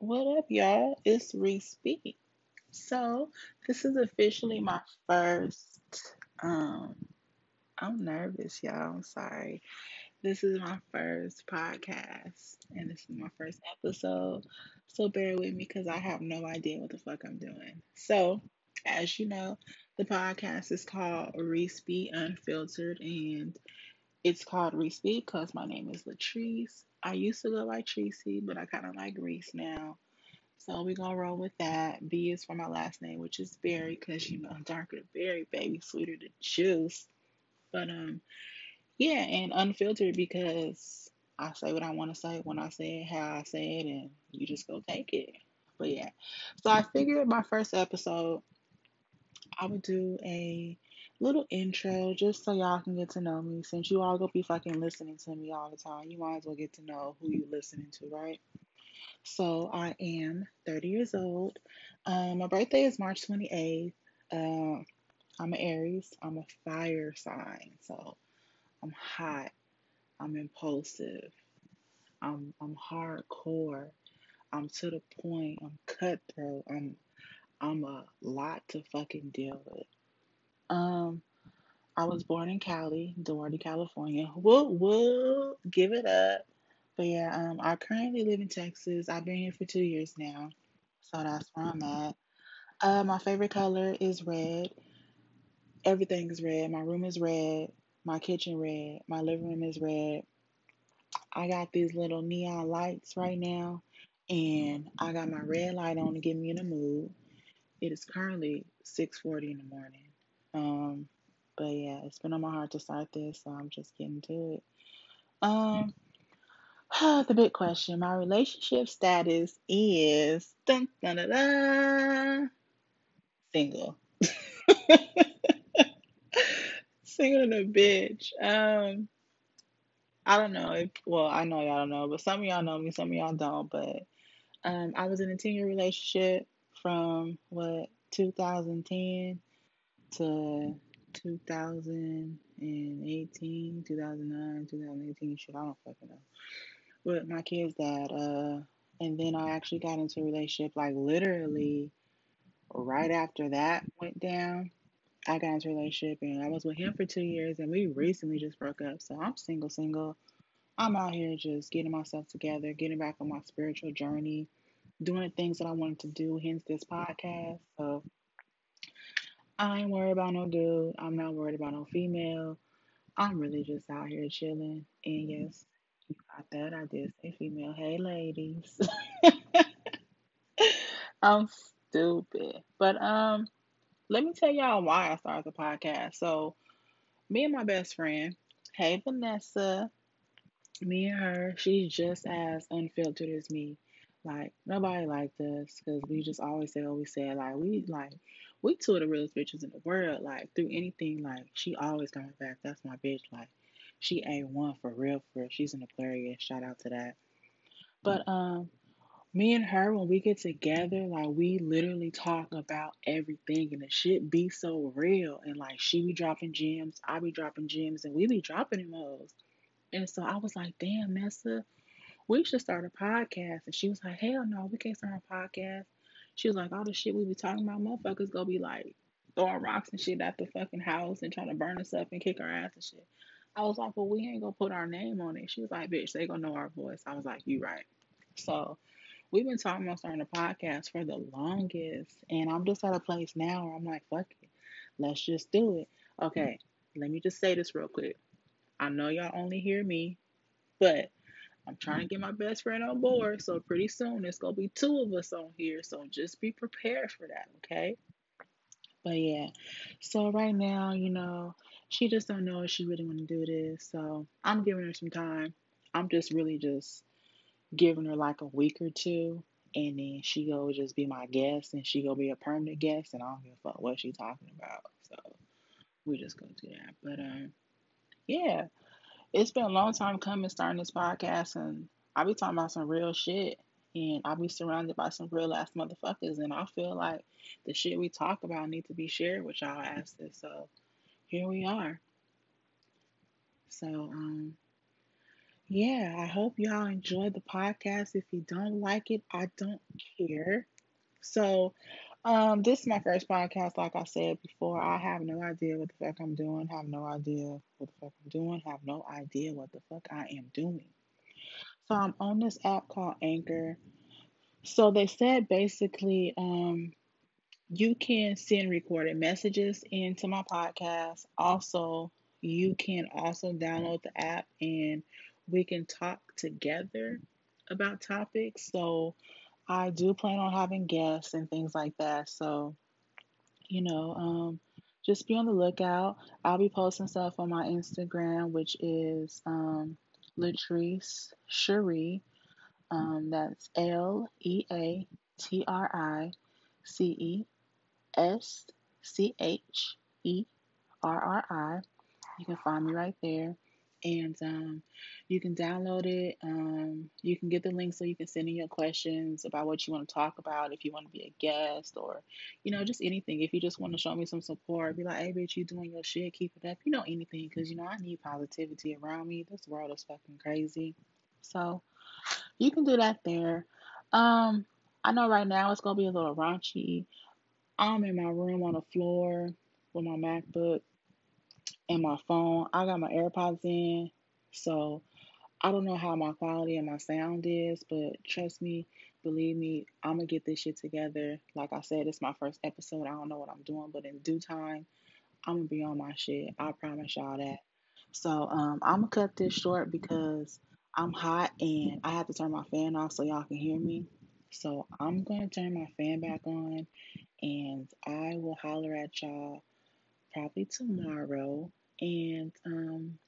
What up, y'all? It's Reese B. So, this is officially my first. Um, I'm nervous, y'all. I'm sorry. This is my first podcast, and this is my first episode. So, bear with me because I have no idea what the fuck I'm doing. So, as you know, the podcast is called Reese B Unfiltered, and it's called Reese B because my name is Latrice. I used to go by Tracy, but I kind of like Reese now. So we're gonna roll with that. B is for my last name, which is Berry, because you know darker berry, baby, sweeter the juice. But um, yeah, and unfiltered because I say what I want to say when I say it, how I say it, and you just go take it. But yeah, so I figured my first episode, I would do a little intro just so y'all can get to know me. Since you all gonna be fucking listening to me all the time, you might as well get to know who you listening to, right? So I am 30 years old. Um, my birthday is March 28th. Uh, I'm an Aries. I'm a fire sign. So I'm hot. I'm impulsive. I'm I'm hardcore. I'm to the point. I'm cutthroat. I'm I'm a lot to fucking deal with. Um, I was born in Cali, Duarte, California. Whoop whoop, give it up. But yeah, um, I currently live in Texas. I've been here for two years now, so that's where I'm at. Uh, my favorite color is red. Everything is red. My room is red. My kitchen red. My living room is red. I got these little neon lights right now, and I got my red light on to get me in the mood. It is currently 6:40 in the morning. Um, but yeah, it's been on my heart to start this, so I'm just getting to it. Um, the big question. My relationship status is dun, dun, dun, dun, single. single and a bitch. Um, I don't know if well, I know y'all don't know, but some of y'all know me, some of y'all don't. But um, I was in a ten year relationship from what 2010 to 2018, 2009, 2018. Shit, I don't fucking know. With my kid's dad. Uh, and then I actually got into a relationship like literally right after that went down. I got into a relationship and I was with him for two years and we recently just broke up. So I'm single, single. I'm out here just getting myself together, getting back on my spiritual journey, doing the things that I wanted to do, hence this podcast. So I ain't worried about no dude. I'm not worried about no female. I'm really just out here chilling. And yes, you got that. I did say female. Hey, ladies. I'm stupid. But um, let me tell y'all why I started the podcast. So, me and my best friend, hey Vanessa, me and her, she's just as unfiltered as me. Like nobody liked us because we just always say what we said. Like we like we two of the realest bitches in the world. Like through anything, like she always coming back. That's my bitch. Like she a one for real. For real. she's an Aquarius. Shout out to that. But um, me and her when we get together, like we literally talk about everything, and the shit be so real. And like she be dropping gems, I be dropping gems, and we be dropping them hoes. And so I was like, damn, Nessa, we should start a podcast. And she was like, hell no, we can't start a podcast. She was like, all the shit we be talking about, motherfuckers gonna be like throwing rocks and shit at the fucking house and trying to burn us up and kick our ass and shit. I was like, well, we ain't gonna put our name on it. She was like, bitch, they gonna know our voice. I was like, you right. So we've been talking about starting a podcast for the longest. And I'm just at a place now where I'm like, fuck it. Let's just do it. Okay, let me just say this real quick. I know y'all only hear me, but I'm trying to get my best friend on board. So pretty soon it's gonna be two of us on here. So just be prepared for that, okay? But yeah. So right now, you know, she just don't know if she really wanna do this. So I'm giving her some time. I'm just really just giving her like a week or two and then she go just be my guest and she go be a permanent guest and I don't give a fuck what she talking about. So we just go do that. But um yeah, it's been a long time coming starting this podcast and I be talking about some real shit and I be surrounded by some real ass motherfuckers and I feel like the shit we talk about need to be shared with y'all asses. So here we are. So um yeah, I hope y'all enjoyed the podcast. If you don't like it, I don't care. So, um, this is my first podcast. Like I said before, I have no idea what the fuck I'm doing. Have no idea what the fuck I'm doing. Have no idea what the fuck I am doing. So I'm on this app called Anchor. So they said basically, um, you can send recorded messages into my podcast. Also, you can also download the app and we can talk together about topics. So I do plan on having guests and things like that. So, you know, um, just be on the lookout. I'll be posting stuff on my Instagram, which is um, Latrice Cherie. Um, that's L E A T R I C E S C H E R R I. You can find me right there. And um, you can download it. Um, you can get the link so you can send in your questions about what you want to talk about. If you want to be a guest or, you know, just anything. If you just want to show me some support, be like, hey, bitch, you doing your shit. Keep it up. You know, anything. Because, you know, I need positivity around me. This world is fucking crazy. So you can do that there. Um, I know right now it's going to be a little raunchy. I'm in my room on the floor with my MacBook and my phone. I got my AirPods in, so I don't know how my quality and my sound is, but trust me, believe me, I'm gonna get this shit together. Like I said, it's my first episode. I don't know what I'm doing, but in due time, I'm gonna be on my shit. I promise y'all that. So um, I'm gonna cut this short because I'm hot and I have to turn my fan off so y'all can hear me. So I'm gonna turn my fan back on and I will holler at y'all probably tomorrow, and um,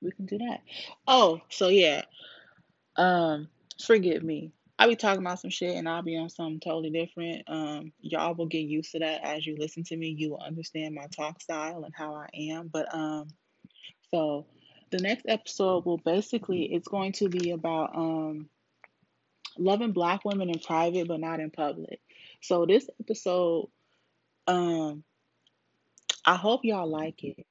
we can do that. Oh, so yeah, um, forgive me. I'll be talking about some shit and I'll be on something totally different. Um, y'all will get used to that as you listen to me. You will understand my talk style and how I am. But um, so the next episode will basically it's going to be about um loving black women in private but not in public. So this episode, um, I hope y'all like it.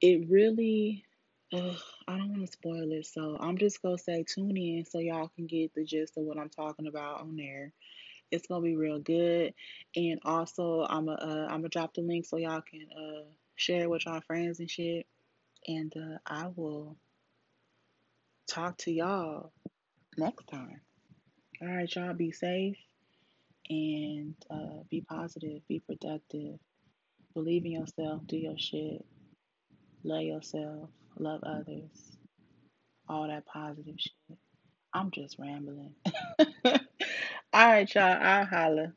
It really, ugh, I don't want to spoil it, so I'm just gonna say tune in so y'all can get the gist of what I'm talking about on there. It's gonna be real good, and also I'm a uh, I'm gonna drop the link so y'all can uh share it with y'all friends and shit. And uh, I will talk to y'all next time. All right, y'all be safe and uh, be positive, be productive, believe in yourself, do your shit, love yourself, love others, all that positive shit. I'm just rambling. All right, y'all. I'll holla.